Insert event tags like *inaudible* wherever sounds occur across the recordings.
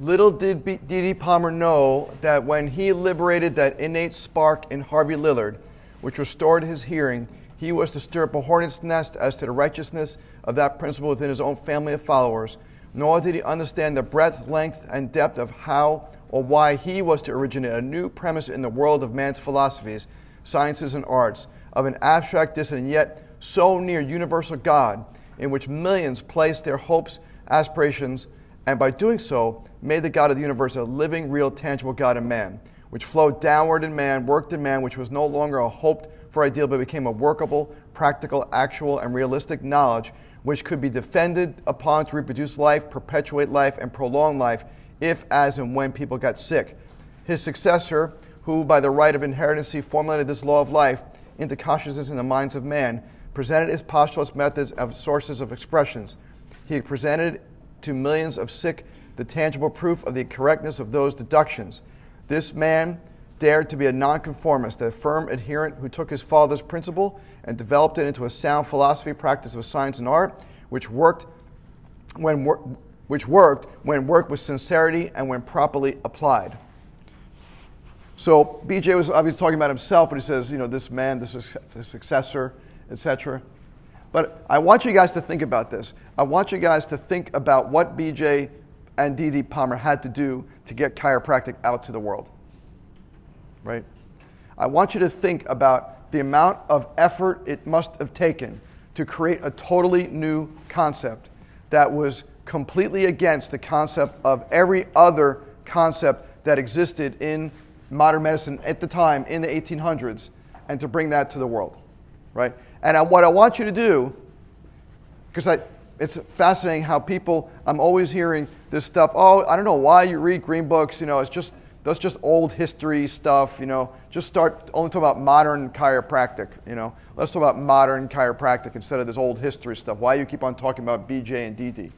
Little did D.D. Palmer know that when he liberated that innate spark in Harvey Lillard, which restored his hearing, he was to stir up a hornet's nest as to the righteousness of that principle within his own family of followers. Nor did he understand the breadth, length, and depth of how or why he was to originate a new premise in the world of man's philosophies, sciences, and arts, of an abstract, distant, yet so near universal God, in which millions placed their hopes, aspirations, and by doing so, made the God of the universe a living, real, tangible God in man, which flowed downward in man, worked in man, which was no longer a hoped for ideal, but became a workable, practical, actual, and realistic knowledge which could be defended upon to reproduce life, perpetuate life, and prolong life if, as, and when people got sick. His successor, who by the right of inheritancy formulated this law of life into consciousness in the minds of man, presented his postulates, methods, of sources of expressions. He presented to millions of sick the tangible proof of the correctness of those deductions. This man dared to be a nonconformist, a firm adherent who took his father's principle and developed it into a sound philosophy practice of science and art, which worked when, which worked when worked with sincerity and when properly applied. So BJ was obviously talking about himself when he says, you know, this man, this is a successor, etc. But I want you guys to think about this. I want you guys to think about what BJ and D.D. Palmer had to do to get chiropractic out to the world. Right? I want you to think about the amount of effort it must have taken to create a totally new concept that was completely against the concept of every other concept that existed in modern medicine at the time in the 1800s and to bring that to the world, right? And I, what I want you to do, because it's fascinating how people, I'm always hearing this stuff, oh, I don't know why you read green books, you know, it's just, that's just old history stuff, you know, just start only talk about modern chiropractic, you know. Let's talk about modern chiropractic instead of this old history stuff. Why you keep on talking about BJ and DD?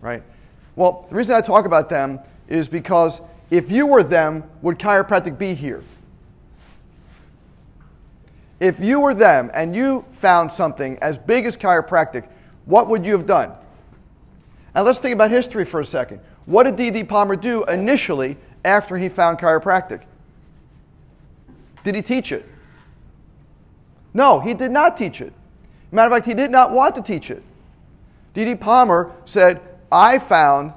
right? Well, the reason I talk about them is because if you were them, would chiropractic be here? If you were them and you found something as big as chiropractic, what would you have done? Now let's think about history for a second. What did D.D. Palmer do initially after he found chiropractic? Did he teach it? No, he did not teach it. Matter of fact, he did not want to teach it. D.D. Palmer said, I found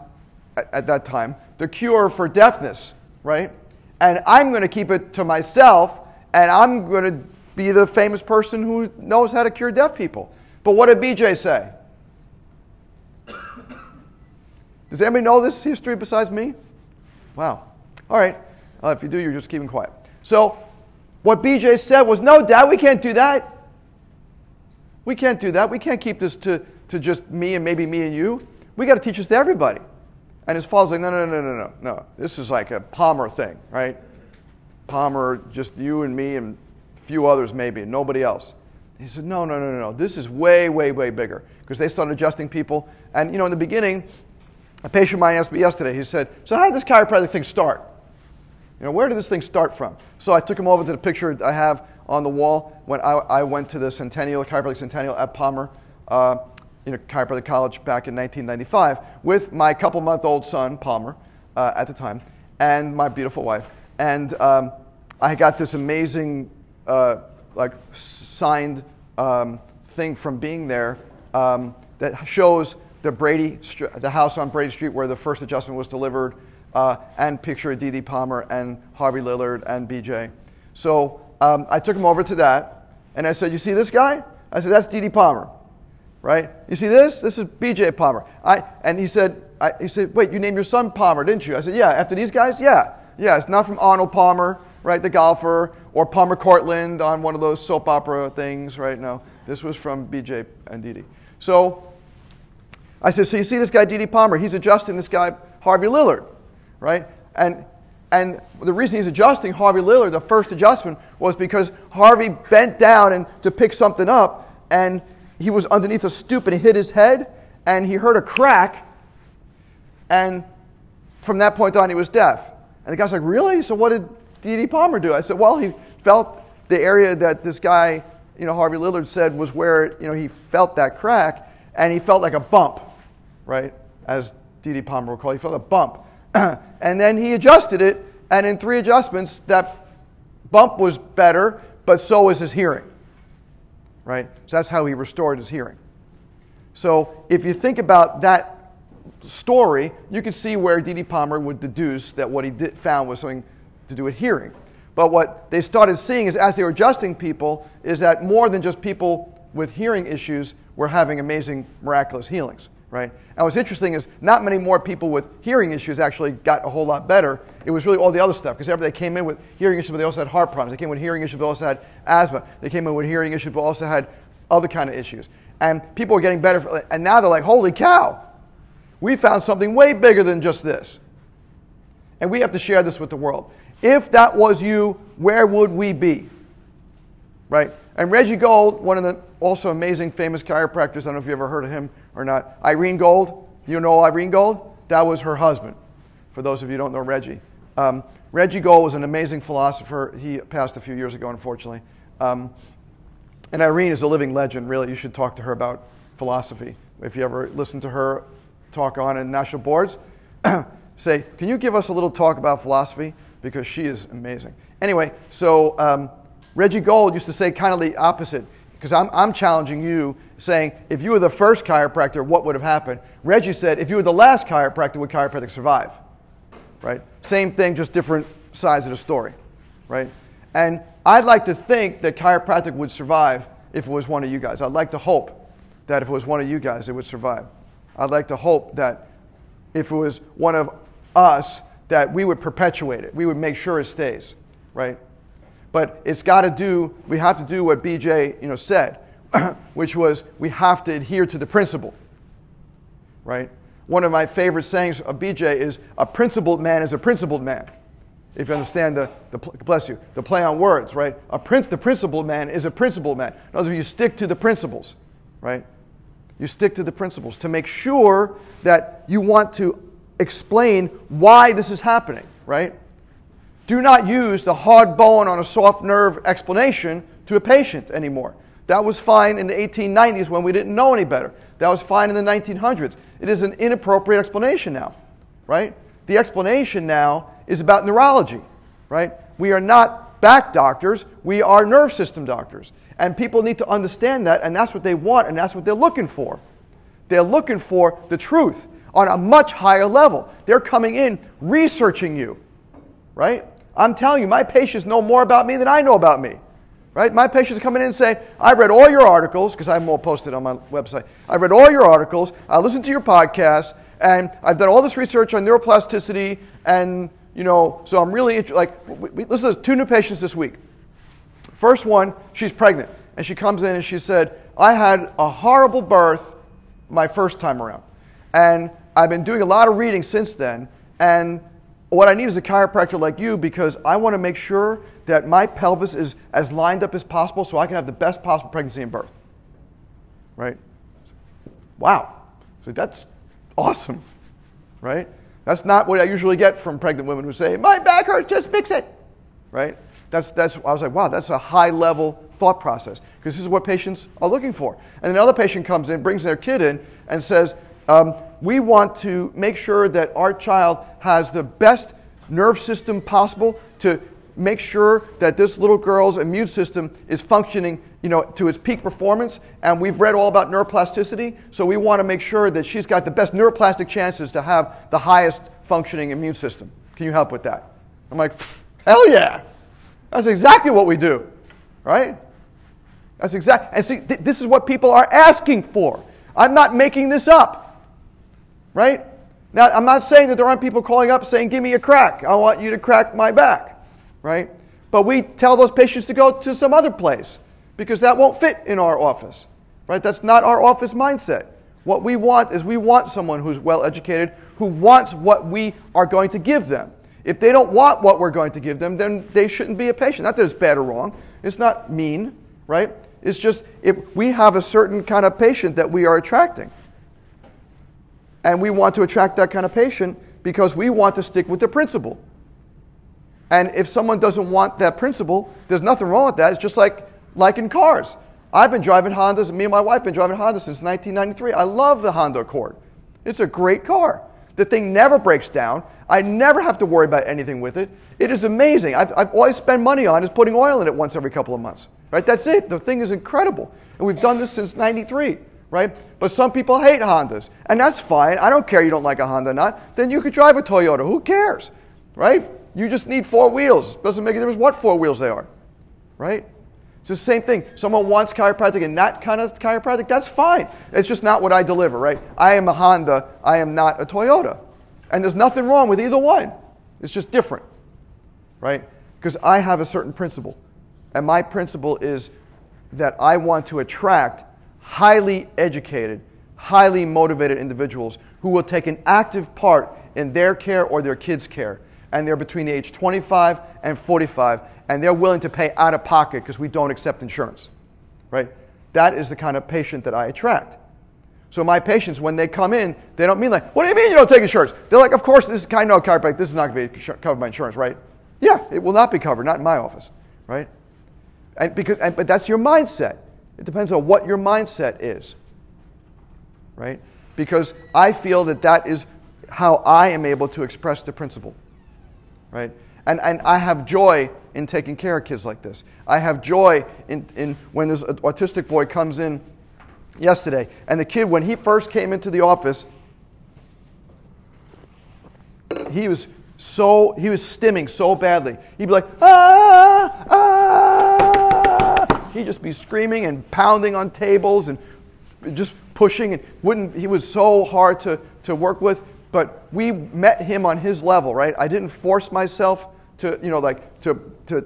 at, at that time the cure for deafness, right? And I'm going to keep it to myself, and I'm going to be the famous person who knows how to cure deaf people. But what did BJ say? Does anybody know this history besides me? Wow. All right. Uh, if you do, you're just keeping quiet. So, what BJ said was, no, Dad, we can't do that. We can't do that. We can't keep this to, to just me and maybe me and you. We got to teach this to everybody. And his father's like, no, no, no, no, no, no. This is like a Palmer thing, right? Palmer, just you and me and a few others maybe, nobody else. He said, no, no, no, no, no. This is way, way, way bigger. Because they started adjusting people. And, you know, in the beginning, a patient of mine asked me yesterday, he said, so how did this chiropractic thing start? You know, where did this thing start from? So I took him over to the picture I have on the wall when I, I went to the Centennial, Chiropractic Centennial at Palmer. Uh, you know, chiropractic college back in 1995 with my couple month old son, Palmer, uh, at the time, and my beautiful wife. And um, I got this amazing, uh, like, signed um, thing from being there um, that shows the Brady, the house on Brady Street where the first adjustment was delivered, uh, and picture of D.D. Palmer and Harvey Lillard and BJ. So um, I took him over to that, and I said, "You see this guy?" I said, "That's D.D. Palmer." right? You see this? This is B.J. Palmer. I, and he said, I, he said, wait, you named your son Palmer, didn't you? I said, yeah. After these guys? Yeah. Yeah, it's not from Arnold Palmer, right, the golfer, or Palmer Cortlandt on one of those soap opera things, right? No, this was from B.J. and Didi. So I said, so you see this guy, D.D. Palmer, he's adjusting this guy, Harvey Lillard, right? And and the reason he's adjusting Harvey Lillard, the first adjustment, was because Harvey bent down and to pick something up, and he was underneath a stoop and he hit his head and he heard a crack. And from that point on, he was deaf. And the guy's like, Really? So what did D.D. Palmer do? I said, Well, he felt the area that this guy, you know, Harvey Lillard said was where, you know, he felt that crack and he felt like a bump, right? As D.D. Palmer would call it. He felt a bump. *clears throat* and then he adjusted it, and in three adjustments, that bump was better, but so was his hearing. Right? So that's how he restored his hearing. So if you think about that story, you can see where D.D. Palmer would deduce that what he did, found was something to do with hearing. But what they started seeing is as they were adjusting people, is that more than just people with hearing issues were having amazing, miraculous healings, right? And what's interesting is not many more people with hearing issues actually got a whole lot better. It was really all the other stuff, because everybody came in with hearing issues, but they also had heart problems. They came with hearing issues, but also had asthma. They came in with hearing issues, but also had other kind of issues. And people were getting better, and now they're like, holy cow, we found something way bigger than just this. And we have to share this with the world. If that was you, where would we be? Right? And Reggie Gold, one of the also amazing famous chiropractors, I don't know if you ever heard of him or not. Irene Gold, you know Irene Gold? That was her husband, for those of you who don't know Reggie. Um, Reggie Gold was an amazing philosopher. He passed a few years ago, unfortunately. Um, and Irene is a living legend, really. You should talk to her about philosophy. If you ever listen to her talk on in national boards, *clears throat* say, Can you give us a little talk about philosophy? Because she is amazing. Anyway, so um, Reggie Gold used to say kind of the opposite because I'm, I'm challenging you saying, if you were the first chiropractor, what would have happened? Reggie said, if you were the last chiropractor, would chiropractic survive? Right? Same thing, just different sides of the story. Right? And I'd like to think that chiropractic would survive if it was one of you guys. I'd like to hope that if it was one of you guys, it would survive. I'd like to hope that if it was one of us, that we would perpetuate it. We would make sure it stays, right? But it's got to do, we have to do what BJ you know, said, *clears throat* which was we have to adhere to the principle. Right? One of my favorite sayings of BJ is a principled man is a principled man. If you understand the, the bless you, the play on words, right? A prince, the principled man is a principled man. In other words, you stick to the principles, right? You stick to the principles to make sure that you want to explain why this is happening, right? Do not use the hard bone on a soft nerve explanation to a patient anymore. That was fine in the 1890s when we didn't know any better. That was fine in the 1900s. It is an inappropriate explanation now, right? The explanation now is about neurology, right? We are not back doctors, we are nerve system doctors. And people need to understand that, and that's what they want, and that's what they're looking for. They're looking for the truth on a much higher level. They're coming in researching you, right? I'm telling you, my patients know more about me than I know about me. Right? My patients are coming in and say, I've read all your articles, because I'm all posted on my website. I've read all your articles, I listened to your podcast, and I've done all this research on neuroplasticity, and, you know, so I'm really interested. Like, we, we, listen to two new patients this week. First one, she's pregnant, and she comes in and she said, I had a horrible birth my first time around. And I've been doing a lot of reading since then, and what I need is a chiropractor like you because I want to make sure that my pelvis is as lined up as possible so I can have the best possible pregnancy and birth. Right? Wow. So that's awesome. Right? That's not what I usually get from pregnant women who say, My back hurts, just fix it. Right? That's, that's, I was like, wow, that's a high level thought process because this is what patients are looking for. And another patient comes in, brings their kid in, and says, um, we want to make sure that our child has the best nerve system possible to make sure that this little girl's immune system is functioning you know, to its peak performance. And we've read all about neuroplasticity, so we want to make sure that she's got the best neuroplastic chances to have the highest functioning immune system. Can you help with that? I'm like, hell yeah. That's exactly what we do, right? That's exactly, and see, th- this is what people are asking for. I'm not making this up. Right? Now, I'm not saying that there aren't people calling up saying, Give me a crack. I want you to crack my back. Right? But we tell those patients to go to some other place because that won't fit in our office. Right? That's not our office mindset. What we want is we want someone who's well educated, who wants what we are going to give them. If they don't want what we're going to give them, then they shouldn't be a patient. Not that it's bad or wrong. It's not mean, right? It's just if we have a certain kind of patient that we are attracting. And we want to attract that kind of patient because we want to stick with the principle. And if someone doesn't want that principle, there's nothing wrong with that. It's just like, like in cars. I've been driving Hondas, me and my wife have been driving Honda since 1993. I love the Honda Accord. It's a great car. The thing never breaks down. I never have to worry about anything with it. It is amazing. I've, I've always spent money on is putting oil in it once every couple of months. Right? That's it. The thing is incredible. And we've done this since 93. Right? But some people hate Hondas. And that's fine. I don't care you don't like a Honda or not. Then you could drive a Toyota. Who cares? Right? You just need four wheels. Doesn't make a difference what four wheels they are. Right? It's the same thing. Someone wants chiropractic and that kind of chiropractic, that's fine. It's just not what I deliver, right? I am a Honda, I am not a Toyota. And there's nothing wrong with either one. It's just different, right? Because I have a certain principle. And my principle is that I want to attract highly educated, highly motivated individuals who will take an active part in their care or their kids' care. And they're between the age 25 and 45 and they're willing to pay out of pocket because we don't accept insurance, right? That is the kind of patient that I attract. So my patients, when they come in, they don't mean like, what do you mean you don't take insurance? They're like, of course, this is kind of chiropractic. This is not going to be covered by insurance, right? Yeah, it will not be covered, not in my office, right? And because, and, but that's your mindset. It depends on what your mindset is, right? Because I feel that that is how I am able to express the principle, right? And, and I have joy in taking care of kids like this. I have joy in, in when this autistic boy comes in yesterday. And the kid, when he first came into the office, he was so, he was stimming so badly. He'd be like, ah, ah. He'd just be screaming and pounding on tables and just pushing and wouldn't, he was so hard to, to work with. But we met him on his level, right? I didn't force myself to, you know, like to, to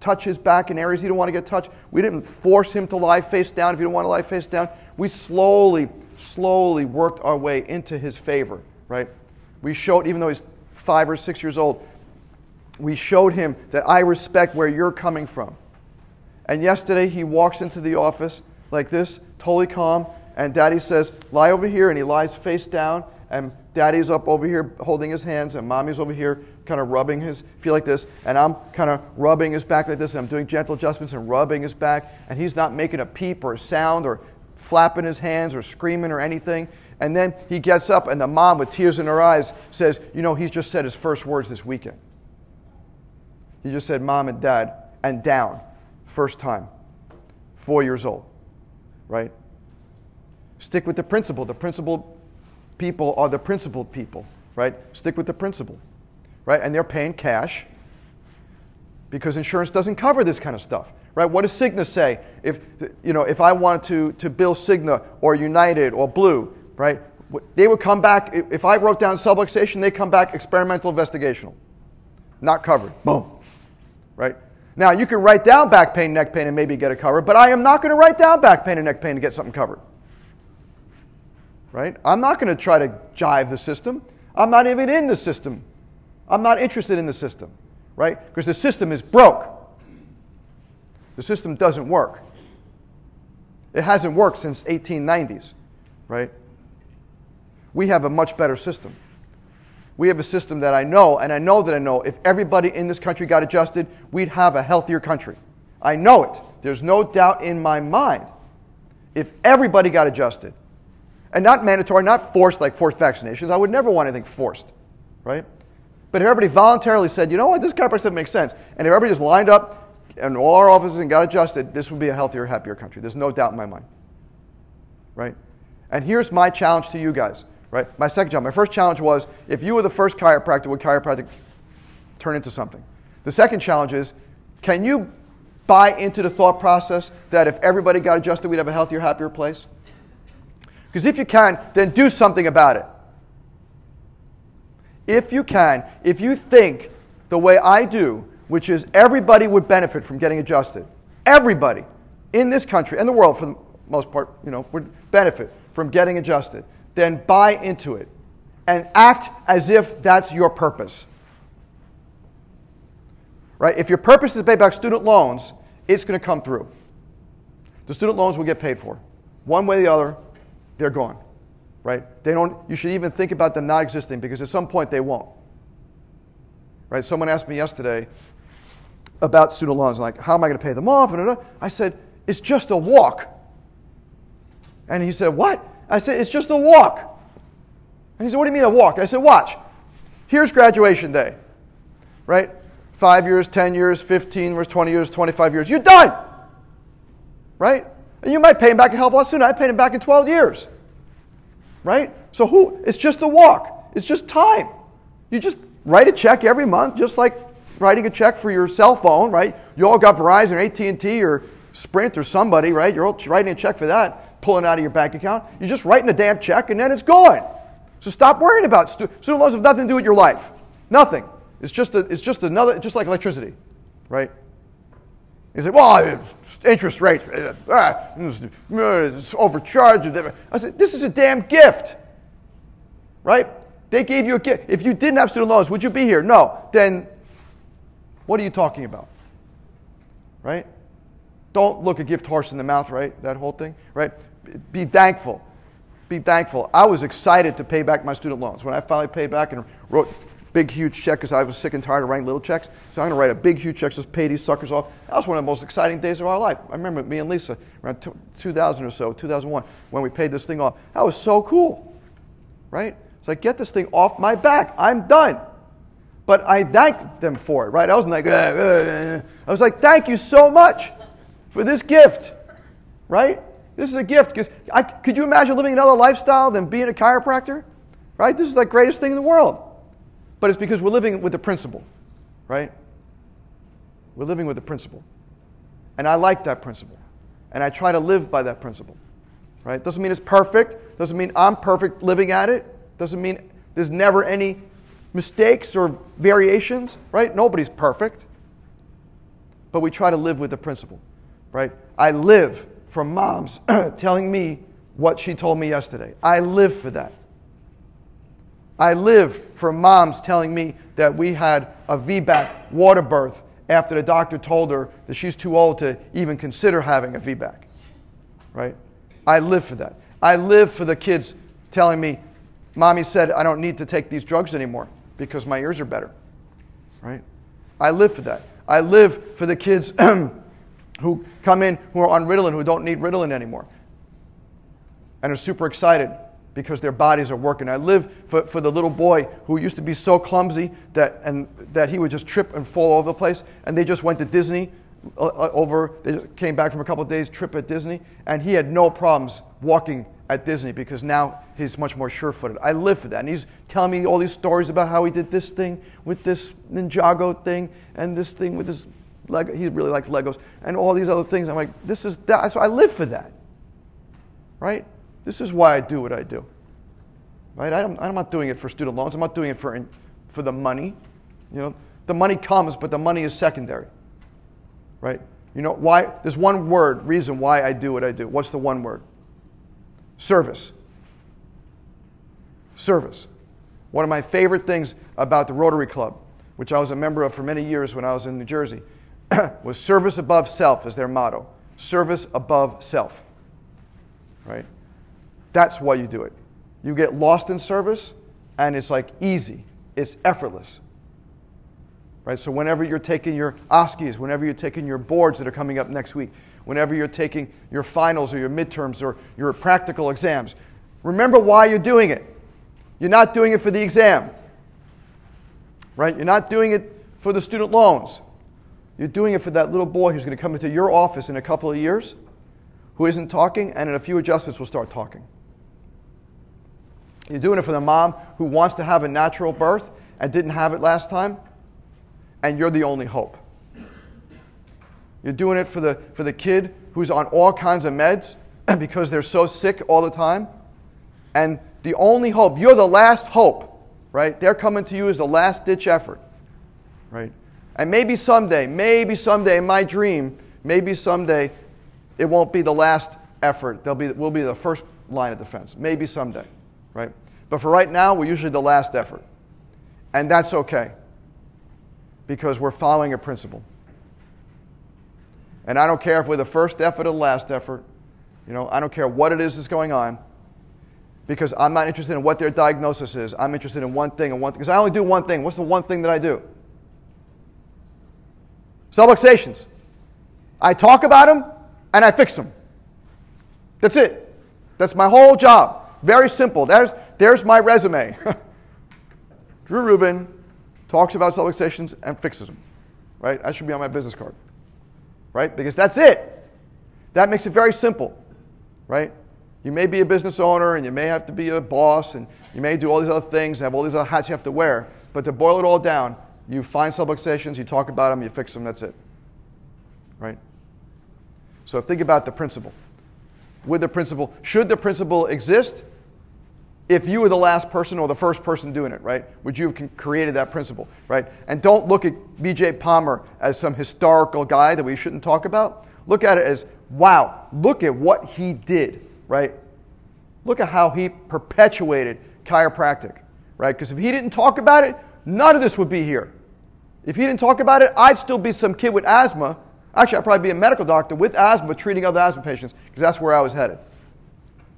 touch his back in areas he didn't want to get touched. We didn't force him to lie face down if he didn't want to lie face down. We slowly, slowly worked our way into his favor, right? We showed, even though he's five or six years old, we showed him that I respect where you're coming from. And yesterday he walks into the office like this, totally calm, and daddy says, lie over here, and he lies face down, and daddy's up over here holding his hands, and mommy's over here kind of rubbing his, feel like this, and I'm kind of rubbing his back like this, and I'm doing gentle adjustments and rubbing his back, and he's not making a peep or a sound or flapping his hands or screaming or anything. And then he gets up, and the mom, with tears in her eyes, says, You know, he's just said his first words this weekend. He just said, Mom and Dad, and down, first time, four years old, right? Stick with the principle. The principle people are the principled people, right? Stick with the principle right? And they're paying cash because insurance doesn't cover this kind of stuff, right? What does Cigna say? If, you know, if I wanted to, to bill Cigna or United or Blue, right? They would come back, if I wrote down subluxation, they come back experimental investigational. Not covered. Boom. Right? Now, you can write down back pain, neck pain, and maybe get it covered, but I am not going to write down back pain and neck pain to get something covered. Right? I'm not going to try to jive the system. I'm not even in the system I'm not interested in the system, right? Because the system is broke. The system doesn't work. It hasn't worked since 1890s, right? We have a much better system. We have a system that I know, and I know that I know if everybody in this country got adjusted, we'd have a healthier country. I know it. There's no doubt in my mind. If everybody got adjusted, and not mandatory, not forced like forced vaccinations, I would never want anything forced, right? But if everybody voluntarily said, you know what, this chiropractic stuff makes sense, and if everybody just lined up in all our offices and got adjusted, this would be a healthier, happier country. There's no doubt in my mind. Right? And here's my challenge to you guys. Right? My second challenge. My first challenge was if you were the first chiropractor, would chiropractic turn into something? The second challenge is can you buy into the thought process that if everybody got adjusted, we'd have a healthier, happier place? Because if you can, then do something about it if you can, if you think the way I do, which is everybody would benefit from getting adjusted, everybody in this country and the world, for the most part, you know, would benefit from getting adjusted, then buy into it and act as if that's your purpose. Right? If your purpose is to pay back student loans, it's going to come through. The student loans will get paid for. One way or the other, they're gone right? They don't, you should even think about them not existing because at some point they won't. Right? Someone asked me yesterday about student loans, like, how am I going to pay them off? And I said, it's just a walk. And he said, what? I said, it's just a walk. And he said, What do you mean a walk? I said, Watch. Here's graduation day, right? Five years, 10 years, 15 years, 20 years, 25 years. You're done, right? And you might pay him back a hell of a lot sooner. I paid him back in 12 years, right? So who? It's just a walk. It's just time. You just write a check every month, just like writing a check for your cell phone, right? You all got Verizon or AT&T or Sprint or somebody, right? You're all writing a check for that, pulling out of your bank account. You're just writing a damn check and then it's gone. So stop worrying about stu- student loans have nothing to do with your life. Nothing. It's just, a, it's just another, just like electricity, right? You say, well, interest rates, uh, ah, it's overcharged. I said, this is a damn gift, right? They gave you a gift. If you didn't have student loans, would you be here? No. Then what are you talking about? Right? Don't look a gift horse in the mouth, right? That whole thing, right? Be thankful. Be thankful. I was excited to pay back my student loans. When I finally paid back and wrote big, huge check because I was sick and tired of writing little checks. So I'm going to write a big, huge check, just pay these suckers off. That was one of the most exciting days of our life. I remember me and Lisa around 2000 or so, 2001, when we paid this thing off. That was so cool, right? It's like, get this thing off my back. I'm done. But I thanked them for it, right? I wasn't like, uh, uh, I was like, thank you so much for this gift, right? This is a gift. Because could you imagine living another lifestyle than being a chiropractor? Right? This is the greatest thing in the world. But it's because we're living with the principle, right? We're living with the principle. And I like that principle. And I try to live by that principle. Right? Doesn't mean it's perfect. Doesn't mean I'm perfect living at it. Doesn't mean there's never any mistakes or variations, right? Nobody's perfect. But we try to live with the principle, right? I live from moms *clears throat* telling me what she told me yesterday. I live for that. I live for moms telling me that we had a VBAC water birth after the doctor told her that she's too old to even consider having a VBAC. Right? I live for that. I live for the kids telling me, Mommy said I don't need to take these drugs anymore because my ears are better. Right? I live for that. I live for the kids *clears throat* who come in who are on Ritalin who don't need Ritalin anymore and are super excited because their bodies are working. I live for, for the little boy who used to be so clumsy that, and, that he would just trip and fall all over the place. And they just went to Disney uh, uh over, they came back from a couple of days trip at Disney, and he had no problems walking at Disney because now he's much more sure footed. I live for that. And he's telling me all these stories about how he did this thing with this Ninjago thing and this thing with this Lego. He really likes Legos and all these other things. I'm like, this is that. So I live for that. Right? This is why I do what I do. Right? I am not doing it for student loans. I'm not doing it for, for the money. You know, the money comes, but the money is secondary. Right? You know, why? There's one word, reason why I do what I do. What's the one word? Service. Service. One of my favorite things about the Rotary Club, which I was a member of for many years when I was in New Jersey, *clears throat* was service above self as their motto. Service above self. Right? That's why you do it. You get lost in service, and it's like easy, it's effortless. Right? So, whenever you're taking your OSCEs, whenever you're taking your boards that are coming up next week, whenever you're taking your finals or your midterms or your practical exams, remember why you're doing it. You're not doing it for the exam, right? You're not doing it for the student loans. You're doing it for that little boy who's going to come into your office in a couple of years, who isn't talking, and in a few adjustments will start talking. You're doing it for the mom who wants to have a natural birth and didn't have it last time, and you're the only hope. You're doing it for the, for the kid who's on all kinds of meds *clears throat* because they're so sick all the time, and the only hope, you're the last hope, right? They're coming to you as the last ditch effort, right? And maybe someday, maybe someday, in my dream, maybe someday it won't be the last effort. They'll be, we'll be the first line of defense. Maybe someday right? But for right now, we're usually the last effort. And that's okay because we're following a principle. And I don't care if we're the first effort or the last effort. You know, I don't care what it is that's going on because I'm not interested in what their diagnosis is. I'm interested in one thing and one thing. Because I only do one thing. What's the one thing that I do? Subluxations. I talk about them and I fix them. That's it. That's my whole job. Very simple. There's, there's my resume. *laughs* Drew Rubin talks about subluxations and fixes them. Right? That should be on my business card. Right? Because that's it. That makes it very simple. Right? You may be a business owner and you may have to be a boss and you may do all these other things and have all these other hats you have to wear. But to boil it all down, you find subluxations, you talk about them, you fix them, that's it. Right? So think about the principle. Would the principle, should the principle exist? If you were the last person or the first person doing it, right? Would you have created that principle, right? And don't look at B.J. Palmer as some historical guy that we shouldn't talk about. Look at it as, wow, look at what he did, right? Look at how he perpetuated chiropractic, right? Because if he didn't talk about it, none of this would be here. If he didn't talk about it, I'd still be some kid with asthma. Actually, I'd probably be a medical doctor with asthma treating other asthma patients because that's where I was headed.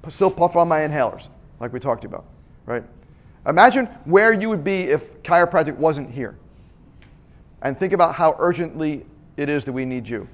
Still puff on my inhalers, like we talked about, right? Imagine where you would be if chiropractic wasn't here. And think about how urgently it is that we need you.